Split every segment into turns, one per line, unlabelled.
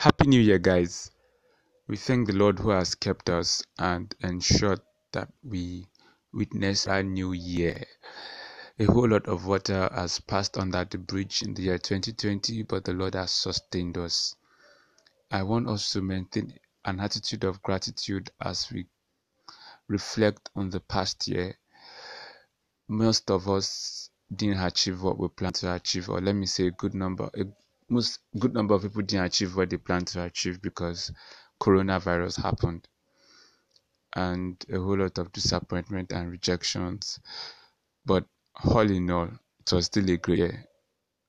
Happy New Year, guys. We thank the Lord who has kept us and ensured that we witness our new year. A whole lot of water has passed under the bridge in the year 2020, but the Lord has sustained us. I want us to maintain an attitude of gratitude as we reflect on the past year. Most of us didn't achieve what we planned to achieve, or let me say, a good number, a most good number of people didn't achieve what they planned to achieve because coronavirus happened. And a whole lot of disappointment and rejections. But all in all it was still a great year.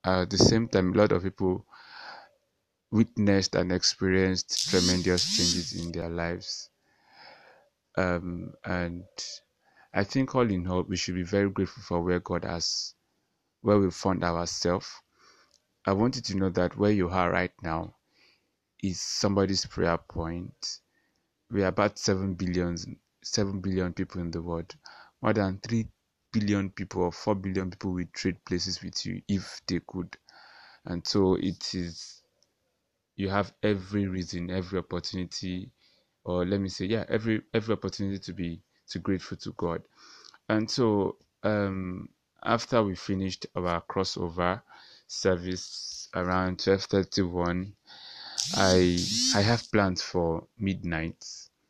At the same time a lot of people witnessed and experienced tremendous changes in their lives. Um, and i think all in all we should be very grateful for where god has where we found ourselves I want you to know that where you are right now is somebody's prayer point. We are about 7 billion, 7 billion people in the world. More than 3 billion people or 4 billion people will trade places with you if they could. And so it is, you have every reason, every opportunity, or let me say, yeah, every every opportunity to be to grateful to God. And so um, after we finished our crossover, service around 12:31 i i have plans for midnight.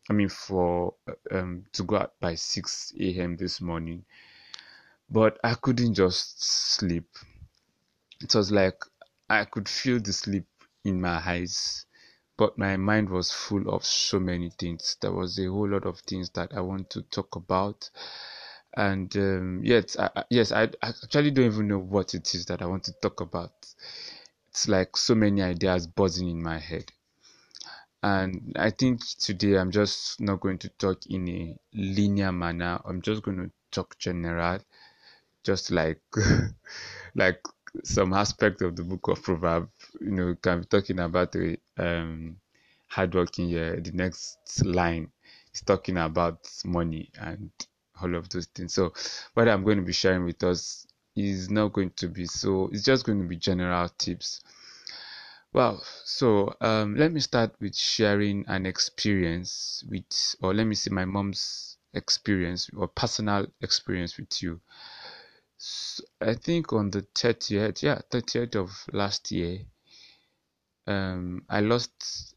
I mean for um to go out by 6 a.m this morning. But i couldn't just sleep. It was like i could feel the sleep in my eyes but my mind was full of so many things. There was a whole lot of things that i want to talk about and um, yes, I, yes, I, I actually don't even know what it is that I want to talk about. It's like so many ideas buzzing in my head, and I think today I'm just not going to talk in a linear manner. I'm just going to talk general, just like like some aspect of the book of Proverbs. You know, can be talking about the um, hardworking year. The next line is talking about money and all of those things. So what I'm going to be sharing with us is not going to be so it's just going to be general tips. Well, so um, let me start with sharing an experience with, or let me see my mom's experience or personal experience with you. So I think on the 30th, yeah, 30th of last year, um, I lost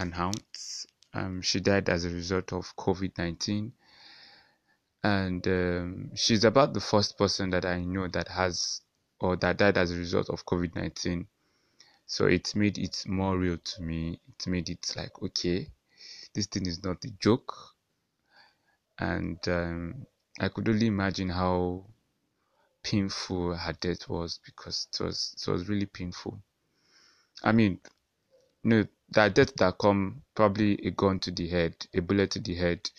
an aunt. Um, she died as a result of COVID 19 and um, she's about the first person that I know that has or that died as a result of COVID 19. So it made it more real to me. It made it like, okay, this thing is not a joke. And um, I could only imagine how painful her death was because it was it was really painful. I mean, you know, that death that come probably a gun to the head, a bullet to the head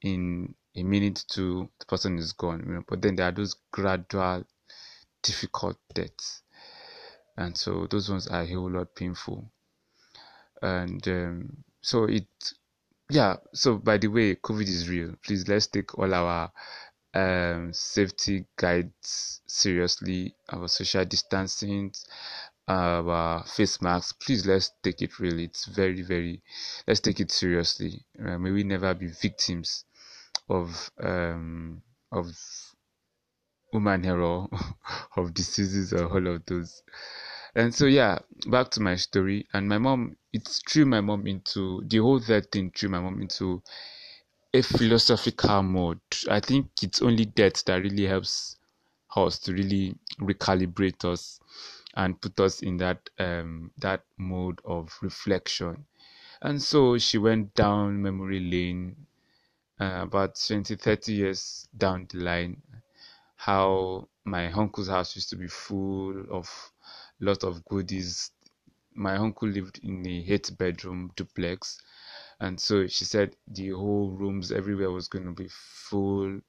in a minute to the person is gone you know but then there are those gradual difficult deaths. And so those ones are a whole lot painful. And um, so it yeah so by the way covid is real. Please let's take all our um, safety guides seriously our social distancing our face masks. Please let's take it really it's very very let's take it seriously. Uh, may we never be victims of um, of human error, of diseases, or all of those. And so yeah, back to my story. And my mom, it's threw my mom into the whole that thing threw my mom into a philosophical mode. I think it's only death that really helps us to really recalibrate us and put us in that um that mode of reflection. And so she went down memory lane uh, about 20, 30 years down the line, how my uncle's house used to be full of lot of goodies. My uncle lived in a eight bedroom duplex, and so she said the whole rooms everywhere was going to be full,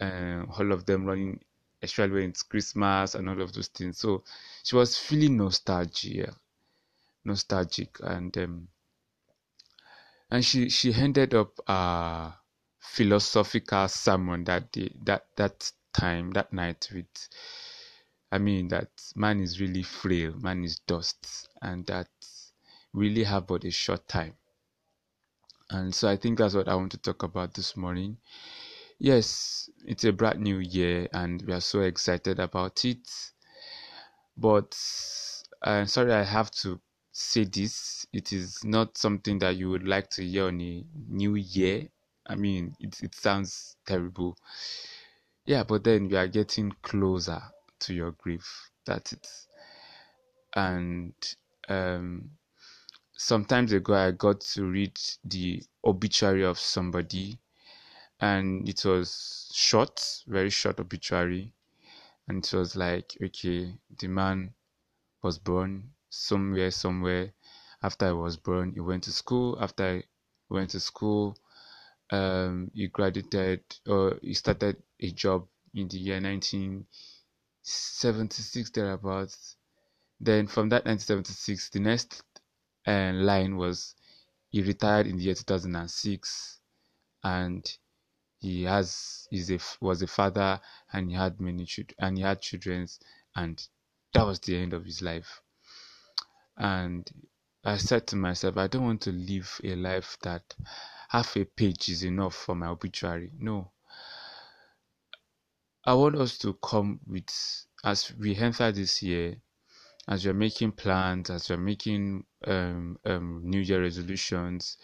and uh, all of them running, especially when it's Christmas and all of those things. So she was feeling nostalgia, nostalgic, and um, and she she ended up uh philosophical sermon that day, that that time, that night with I mean that man is really frail, man is dust, and that really have but a short time. And so I think that's what I want to talk about this morning. Yes, it's a brand new year and we are so excited about it. But uh, sorry, I have to say this. It is not something that you would like to hear on a new year. I mean, it, it sounds terrible. Yeah, but then we are getting closer to your grief. That's it. And um, some sometimes ago, I got to read the obituary of somebody, and it was short, very short obituary. And it was like, okay, the man was born somewhere, somewhere. After I was born, he went to school. After I went to school, um, he graduated or he started a job in the year 1976 thereabouts. Then from that 1976, the next uh, line was he retired in the year 2006, and he has is a was a father and he had many children and he had children and that was the end of his life. And I said to myself, I don't want to live a life that half a page is enough for my obituary. No. I want us to come with, as we enter this year, as you're making plans, as you're making um, um, New Year resolutions,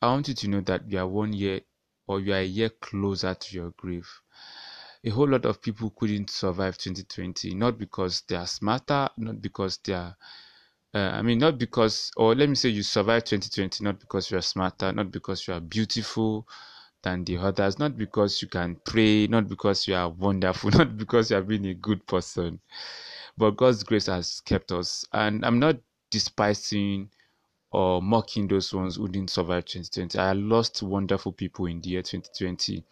I want you to know that you are one year or you are a year closer to your grave. A whole lot of people couldn't survive 2020, not because they are smarter, not because they are uh, I mean, not because, or let me say, you survived 2020 not because you are smarter, not because you are beautiful than the others, not because you can pray, not because you are wonderful, not because you have been a good person, but God's grace has kept us. And I'm not despising or mocking those ones who didn't survive 2020. I lost wonderful people in the year 2020.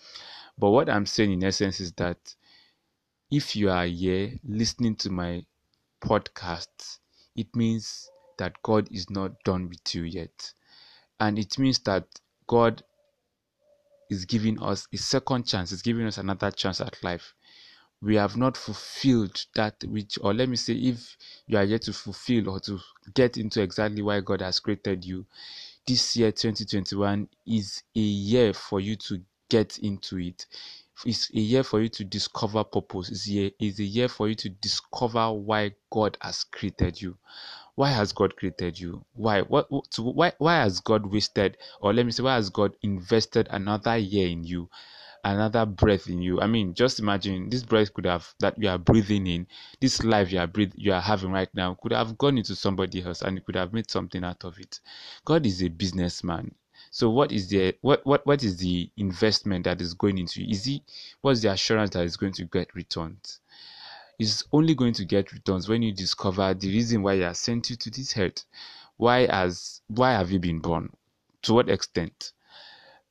But what I'm saying in essence is that if you are here listening to my podcast, it means that God is not done with you yet. And it means that God is giving us a second chance, is giving us another chance at life. We have not fulfilled that which, or let me say, if you are yet to fulfill or to get into exactly why God has created you, this year 2021 is a year for you to get into it. It's a year for you to discover purpose. It's a, it's a year for you to discover why God has created you. Why has God created you? Why? What? why? Why has God wasted, or let me say, why has God invested another year in you? another breath in you. I mean, just imagine this breath could have that you are breathing in, this life you are breathing, you are having right now could have gone into somebody else and you could have made something out of it. God is a businessman. So what is the what what what is the investment that is going into? Is he what's the assurance that is going to get returns? Is only going to get returns when you discover the reason why has sent you to this earth. Why has why have you been born? To what extent?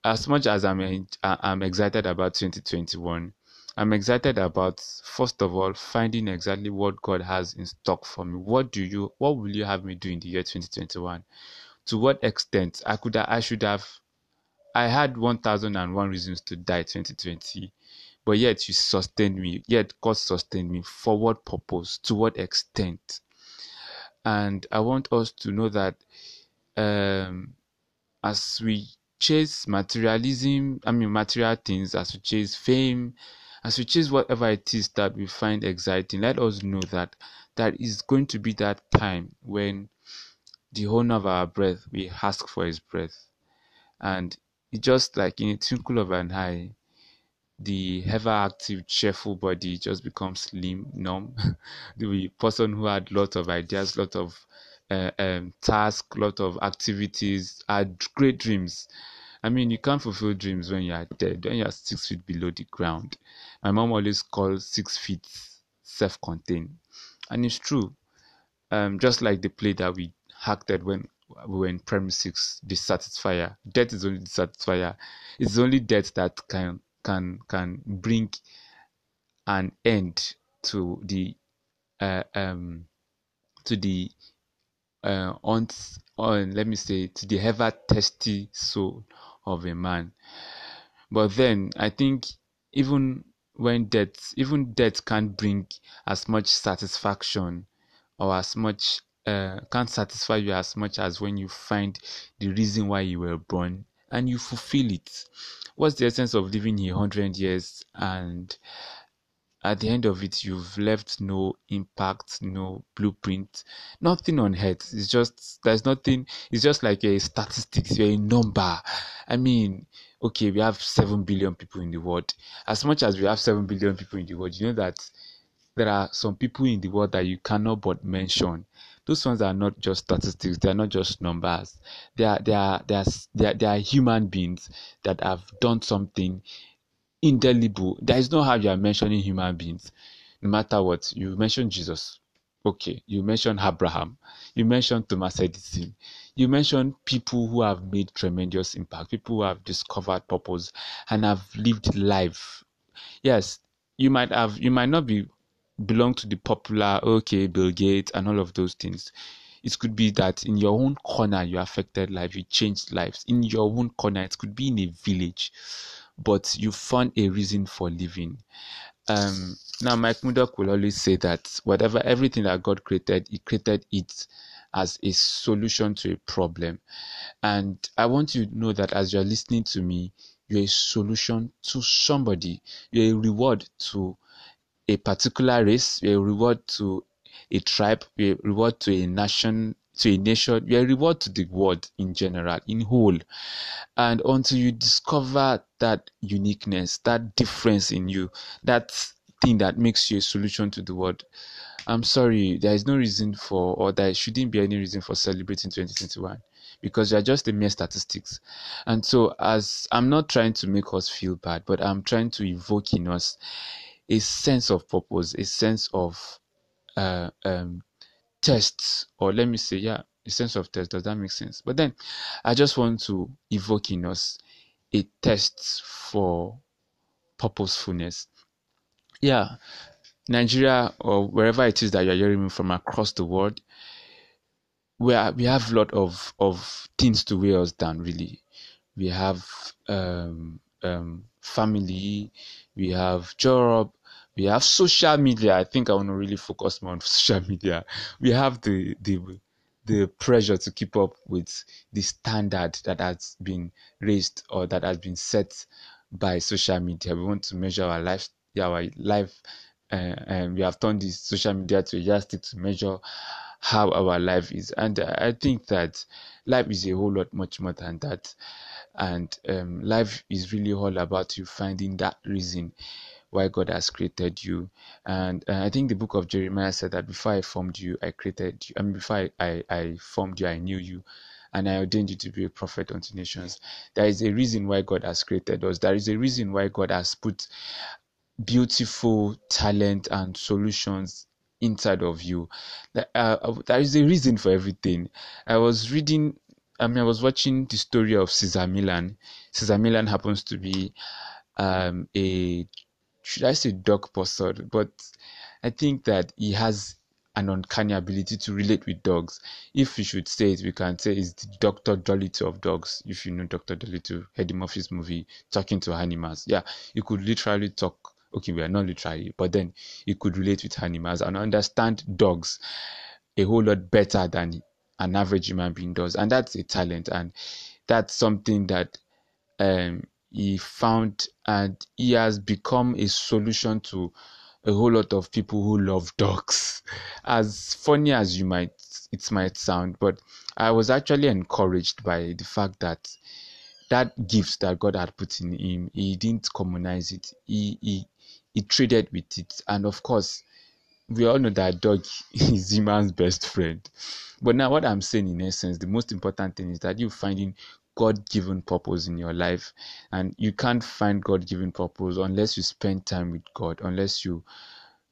As much as I'm I'm excited about 2021, I'm excited about first of all finding exactly what God has in stock for me. What do you what will you have me do in the year 2021? To what extent I could I should have I had 1001 reasons to die 2020 but yet you sustained me yet God sustained me for what purpose to what extent? And I want us to know that um, as we chase materialism I mean material things as we chase fame as we chase whatever it is that we find exciting let us know that that is going to be that time when the owner of our breath, we ask for his breath. And it just like in a twinkle of an eye, the ever active, cheerful body just becomes slim, numb. the person who had lots of ideas, lot of uh, um, tasks, lot of activities, had great dreams. I mean, you can't fulfill dreams when you are dead, when you are six feet below the ground. My mom always calls six feet self contained. And it's true. Um, just like the play that we acted when we were in primary six, the satisfier. Death is only the satisfier. It's only death that can can can bring an end to the uh, um to the uh, on, on let me say to the ever thirsty soul of a man. But then I think even when death even death can't bring as much satisfaction or as much uh, can't satisfy you as much as when you find the reason why you were born and you fulfill it. What's the essence of living here 100 years? And at the end of it you've left no impact no blueprint nothing on earth. It's just there's nothing it's just like a statistics you're a number. I mean okay we have 7 billion people in the world. As much as we have 7 billion people in the world you know that there are some people in the world that you cannot but mention those ones are not just statistics they are not just numbers they are they are they are they are, they are human beings that have done something indelible. There is no how you are mentioning human beings, no matter what. You mention Jesus, okay. You mention Abraham, you mention Thomas Edison, you mention people who have made tremendous impact, people who have discovered purpose and have lived life. Yes, you might have, you might not be belong to the popular, okay, Bill Gates and all of those things. It could be that in your own corner you affected life, you changed lives. In your own corner, it could be in a village but you found a reason for living. Um, now, Mike Murdock will always say that whatever, everything that God created, He created it as a solution to a problem. And I want you to know that as you're listening to me, you're a solution to somebody, you're a reward to a particular race, a reward to a tribe, a reward to a nation, to a nation, a reward to the world in general, in whole. And until you discover that uniqueness, that difference in you, that thing that makes you a solution to the world, I'm sorry, there is no reason for, or there shouldn't be any reason for celebrating 2021 because you are just a mere statistics. And so, as I'm not trying to make us feel bad, but I'm trying to evoke in us a sense of purpose, a sense of uh, um, tests, or let me say, yeah, a sense of test. Does that make sense? But then I just want to evoke in us a test for purposefulness. Yeah, Nigeria or wherever it is that you're hearing me from across the world, we are, we have a lot of of things to weigh us down. Really, we have um, um, family, we have job, we have social media. I think I want to really focus more on social media. We have the the the pressure to keep up with the standard that has been raised or that has been set by social media. We want to measure our life, our life, uh, and we have turned this social media to a yardstick to measure how our life is. And I think that life is a whole lot much more than that. And um, life is really all about you finding that reason why God has created you. And uh, I think the book of Jeremiah said that before I formed you, I created you. I mean, before I, I, I formed you, I knew you and I ordained you to be a prophet unto nations. There is a reason why God has created us. There is a reason why God has put beautiful talent and solutions inside of you. Uh, there is a reason for everything. I was reading, I mean, I was watching the story of Cesar Millan. Cesar Millan happens to be um, a should I say dog person, but I think that he has an uncanny ability to relate with dogs. If we should say it, we can say it's the Dr. Dolittle of dogs. If you know Dr. Dolittle, Eddie Murphy's movie, talking to animals. Yeah, you could literally talk. Okay, we are not literally, but then he could relate with animals and understand dogs a whole lot better than an average human being does. And that's a talent. And that's something that um, he found and he has become a solution to a whole lot of people who love dogs as funny as you might it might sound but i was actually encouraged by the fact that that gift that god had put in him he didn't commonize it he he, he traded with it and of course we all know that dog is human's best friend but now what i'm saying in essence the most important thing is that you finding God given purpose in your life. And you can't find God given purpose unless you spend time with God, unless you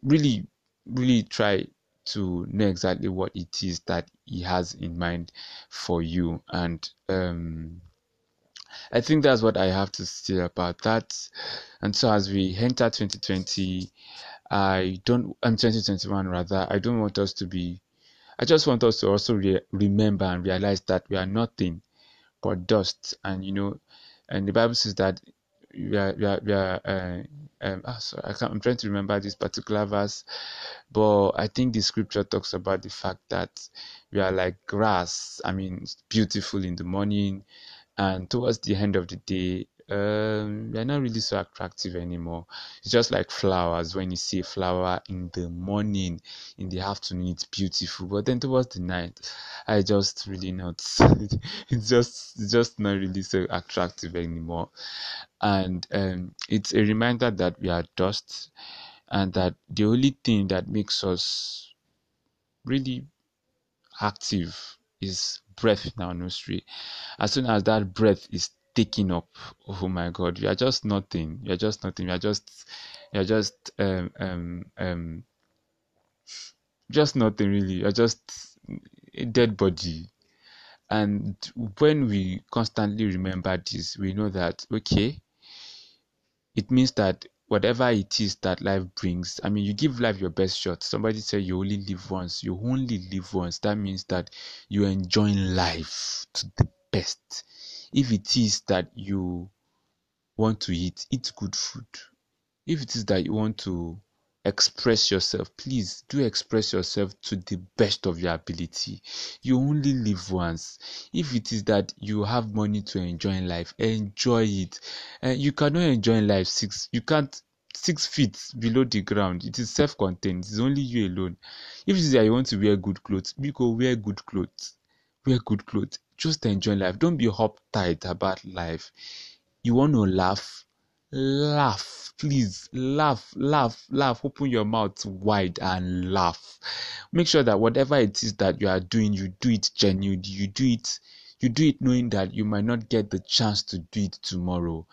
really, really try to know exactly what it is that He has in mind for you. And um, I think that's what I have to say about that. And so as we enter 2020, I don't, I'm 2021 rather, I don't want us to be, I just want us to also re- remember and realize that we are nothing but dust. And you know, and the Bible says that we are we are, we are uh, um, oh, sorry, I can't, I'm trying to remember this particular verse, but I think the scripture talks about the fact that we are like grass. I mean, beautiful in the morning, and towards the end of the day, um, they're not really so attractive anymore. It's just like flowers. When you see a flower in the morning, in the afternoon, it's beautiful, but then towards the night, I just really not. it's just it's just not really so attractive anymore, and um, it's a reminder that we are dust, and that the only thing that makes us really active is breath in our nostril. As soon as that breath is taken up, oh my God, you are just nothing. You are just nothing. You are just, we are just, um, um, um, just nothing really. We are just a dead body. And when we constantly remember this, we know that okay, it means that whatever it is that life brings i mean you give life your best shot. Somebody said you only live once you only live once. That means that you enjoy life to the best. If it is that you want to eat eat good food. If it is that you want to express yourself. Please do express yourself to the best of your ability. You only live once. If it is that you have money to enjoy life enjoy it. Uh, you cannot enjoy life six you can't six feet below the ground. It is self-contained. It's only you alone. If it is that you want to wear good clothes go wear good clothes. Wear good clothes. Just enjoy life. Don't be uptight about life. You want to laugh laugh please. Laugh laugh laugh. Open your mouth wide and laugh. Make sure that whatever it is that you are doing you do it genuinely. You do it you do it knowing that you might not get the chance to do it tomorrow.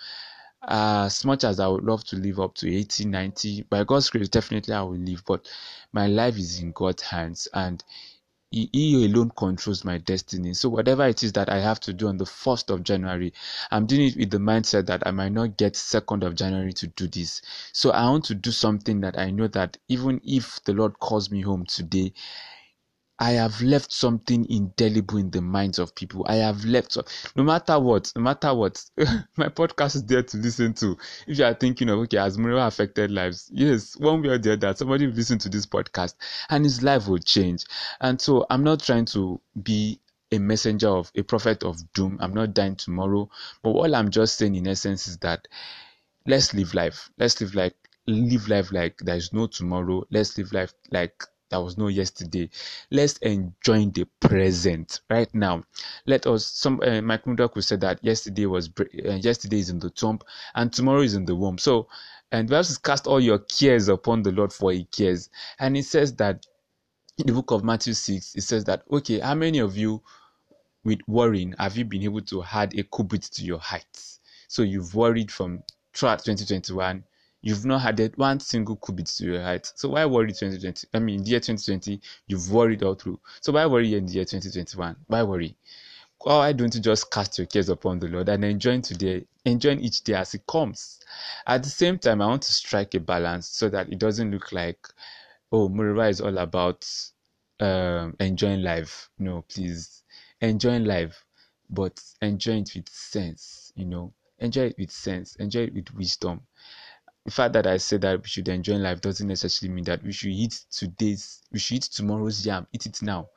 As much as i would love to live up to 80 90 by god's grace definitely i will live but my life is in god's hands and he, alone controls my destiny. So whatever it is that I have to do on the 1st of January, I'm doing it with the mindset that I might not get 2nd of January to do this. So I want to do something that I know that even if the Lord calls me home today, I have left something indelible in the minds of people. I have left, no matter what, no matter what, my podcast is there to listen to. If you are thinking of, okay, has Murewa affected lives? Yes, one way or the other, somebody will listen to this podcast and his life will change. And so I'm not trying to be a messenger of a prophet of doom. I'm not dying tomorrow. But all I'm just saying in essence is that let's live life. Let's live like live life like there is no tomorrow. Let's live life like there was no yesterday. Let's enjoy the present right now. Let us. Some uh, Mike Murdock said that yesterday was uh, yesterday is in the tomb and tomorrow is in the womb. So, and the cast all your cares upon the Lord for He cares. And it says that in the book of Matthew six, it says that okay, how many of you with worrying have you been able to add a cubit to your height? So you've worried from throughout 2021 you've not added one single cubit to your height. So why worry 2020? I mean, year 2020, you've worried all through. So why worry in the year 2021? Why worry? Why don't you just cast your cares upon the Lord and enjoy today, enjoy each day as it comes? At the same time, I want to strike a balance so that it doesn't look like, oh, Murewa is all about um, enjoying life. No, please, enjoying life, but enjoy it with sense. You know, enjoy it with sense, enjoy it with wisdom the fact that I said that we should enjoy life doesn't necessarily mean that we should eat today's, we should eat tomorrow's yam, eat it now.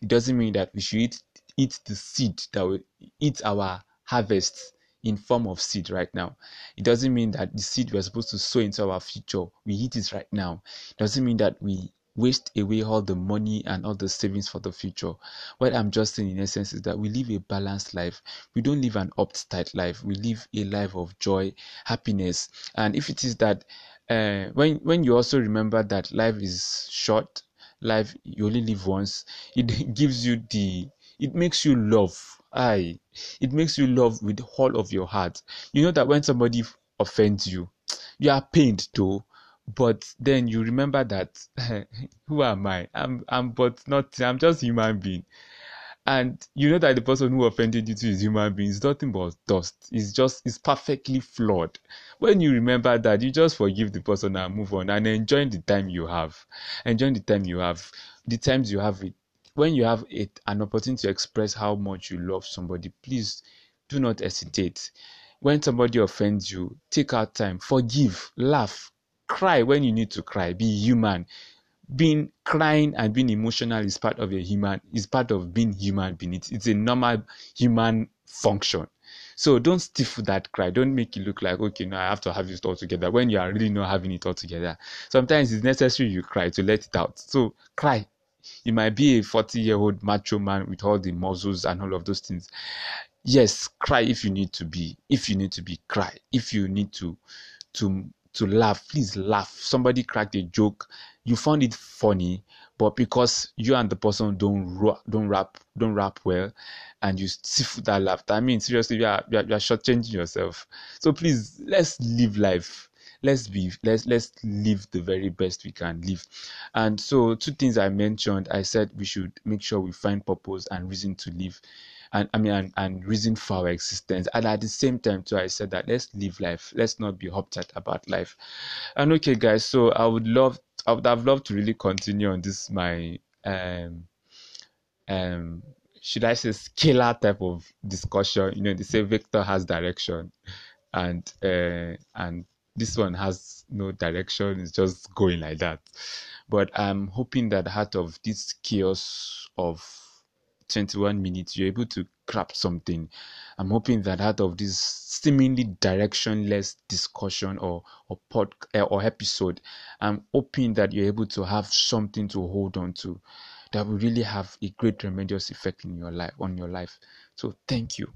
It doesn't mean that we should eat, eat the seed that will eat our harvest in form of seed right now. It doesn't mean that the seed we're supposed to sow into our future, we eat it right now. It doesn't mean that we waste away all the money and all the savings for the future. What I'm just saying in essence is that we live a balanced life. We don't live an uptight life. We live a life of joy, happiness. And if it is that uh, when when you also remember that life is short, life you only live once, it gives you the it makes you love. I it makes you love with all of your heart. You know that when somebody offends you, you are pained though but then you remember that who am I? I'm I'm but not I'm just human being. And you know that the person who offended you to is human being is nothing but dust. It's just it's perfectly flawed. When you remember that, you just forgive the person and move on and enjoy the time you have. Enjoy the time you have. The times you have it. When you have it an opportunity to express how much you love somebody, please do not hesitate when somebody offends you, take out time, forgive, laugh, cry when you need to cry, be human. Being crying and being emotional is part of a human is part of being human being. It's, it's a normal human function. So don't stifle that cry. Don't make it look like okay, now I have to have it all together when you are really not having it all together. Sometimes it's necessary you cry to let it out. So cry. You might be a 40 year old macho man with all the muscles and all of those things. Yes, cry if you need to be. If you need to be, cry. If you need to to to laugh, please laugh. Somebody cracked a joke, you found it funny, but because you and the person don't don't rap don't rap well, and you stifle that laughter. I mean, seriously, you are, you are you are shortchanging yourself. So please, let's live life. Let's be let's let's live the very best we can live. And so, two things I mentioned. I said we should make sure we find purpose and reason to live and I mean and, and reason for our existence. And at the same time too, I said that let's live life. Let's not be uptight about life. And okay, guys, so I would love I would have loved to really continue on this my um um should I say scalar type of discussion. You know, they say Vector has direction and uh and this one has no direction, it's just going like that. But I'm hoping that out of this chaos of 21 minutes, you're able to grab something. I'm hoping that out of this seemingly directionless discussion or or pod eh, or episode, I'm hoping that you're able to have something to hold on to that will really have a great tremendous effect in your life on your life. So thank you.